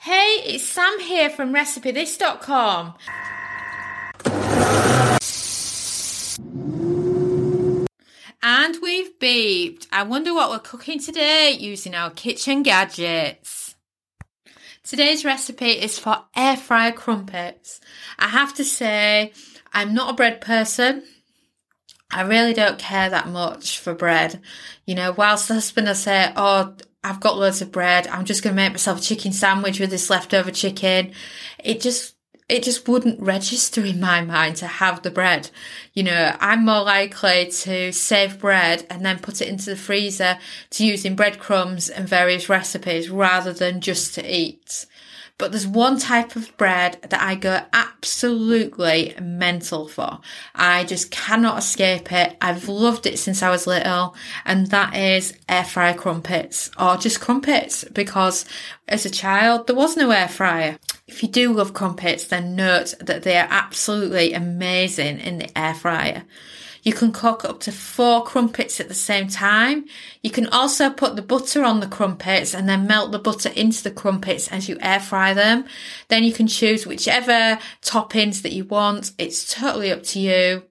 Hey, it's Sam here from RecipeThis.com. And we've beeped. I wonder what we're cooking today using our kitchen gadgets. Today's recipe is for air fryer crumpets. I have to say, I'm not a bread person. I really don't care that much for bread. You know, whilst the husband will say, Oh, I've got loads of bread. I'm just going to make myself a chicken sandwich with this leftover chicken. It just, it just wouldn't register in my mind to have the bread. You know, I'm more likely to save bread and then put it into the freezer to use in breadcrumbs and various recipes rather than just to eat. But there's one type of bread that I go absolutely mental for. I just cannot escape it. I've loved it since I was little, and that is air fryer crumpets or just crumpets because as a child there was no air fryer. If you do love crumpets, then note that they are absolutely amazing in the air fryer. You can cook up to four crumpets at the same time. You can also put the butter on the crumpets and then melt the butter into the crumpets as you air fry them. Then you can choose whichever toppings that you want. It's totally up to you.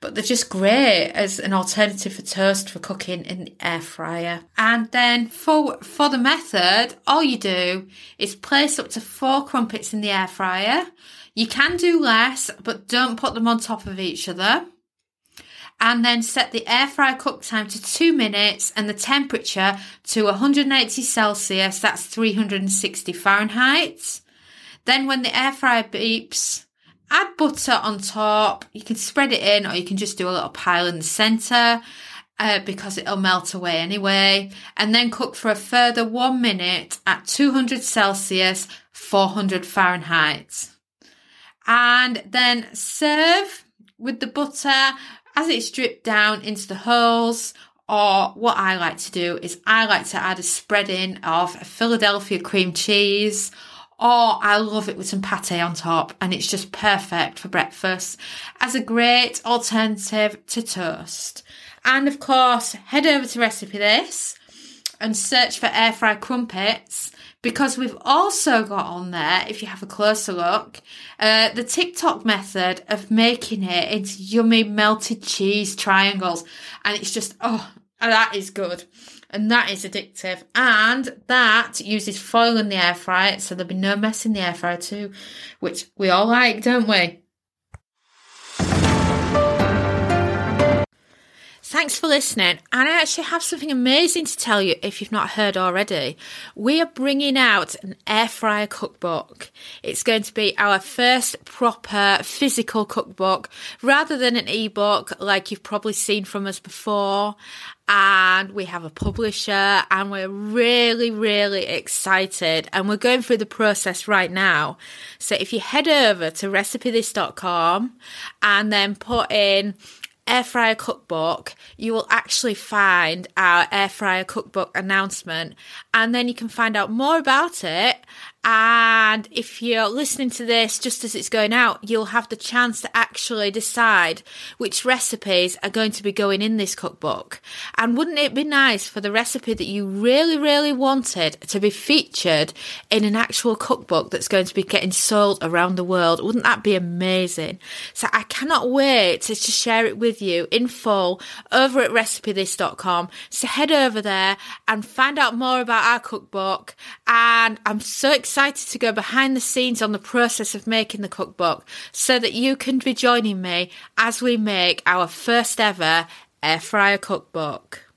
But they're just great as an alternative for toast for cooking in the air fryer. And then for, for the method, all you do is place up to four crumpets in the air fryer. You can do less, but don't put them on top of each other and then set the air fryer cook time to two minutes and the temperature to 180 Celsius, that's 360 Fahrenheit. Then when the air fryer beeps, add butter on top. You can spread it in or you can just do a little pile in the center. Uh, because it'll melt away anyway, and then cook for a further one minute at 200 Celsius, 400 Fahrenheit. And then serve with the butter as it's dripped down into the holes, or what I like to do is I like to add a spreading of Philadelphia cream cheese, or I love it with some pate on top, and it's just perfect for breakfast as a great alternative to toast. And of course, head over to Recipe This and search for air fry crumpets because we've also got on there, if you have a closer look, uh, the TikTok method of making it into yummy melted cheese triangles. And it's just, oh, that is good. And that is addictive. And that uses foil in the air fryer, so there'll be no mess in the air fryer too, which we all like, don't we? Thanks for listening. And I actually have something amazing to tell you if you've not heard already. We are bringing out an air fryer cookbook. It's going to be our first proper physical cookbook rather than an ebook like you've probably seen from us before. And we have a publisher and we're really, really excited. And we're going through the process right now. So if you head over to recipethis.com and then put in air fryer cookbook, you will actually find our air fryer cookbook announcement, and then you can find out more about it and if you're listening to this just as it's going out, you'll have the chance to actually decide which recipes are going to be going in this cookbook. And wouldn't it be nice for the recipe that you really, really wanted to be featured in an actual cookbook that's going to be getting sold around the world? Wouldn't that be amazing? So I cannot wait to, to share it with you in full over at recipethis.com. So head over there and find out more about our cookbook. And I'm so excited excited to go behind the scenes on the process of making the cookbook so that you can be joining me as we make our first ever air fryer cookbook.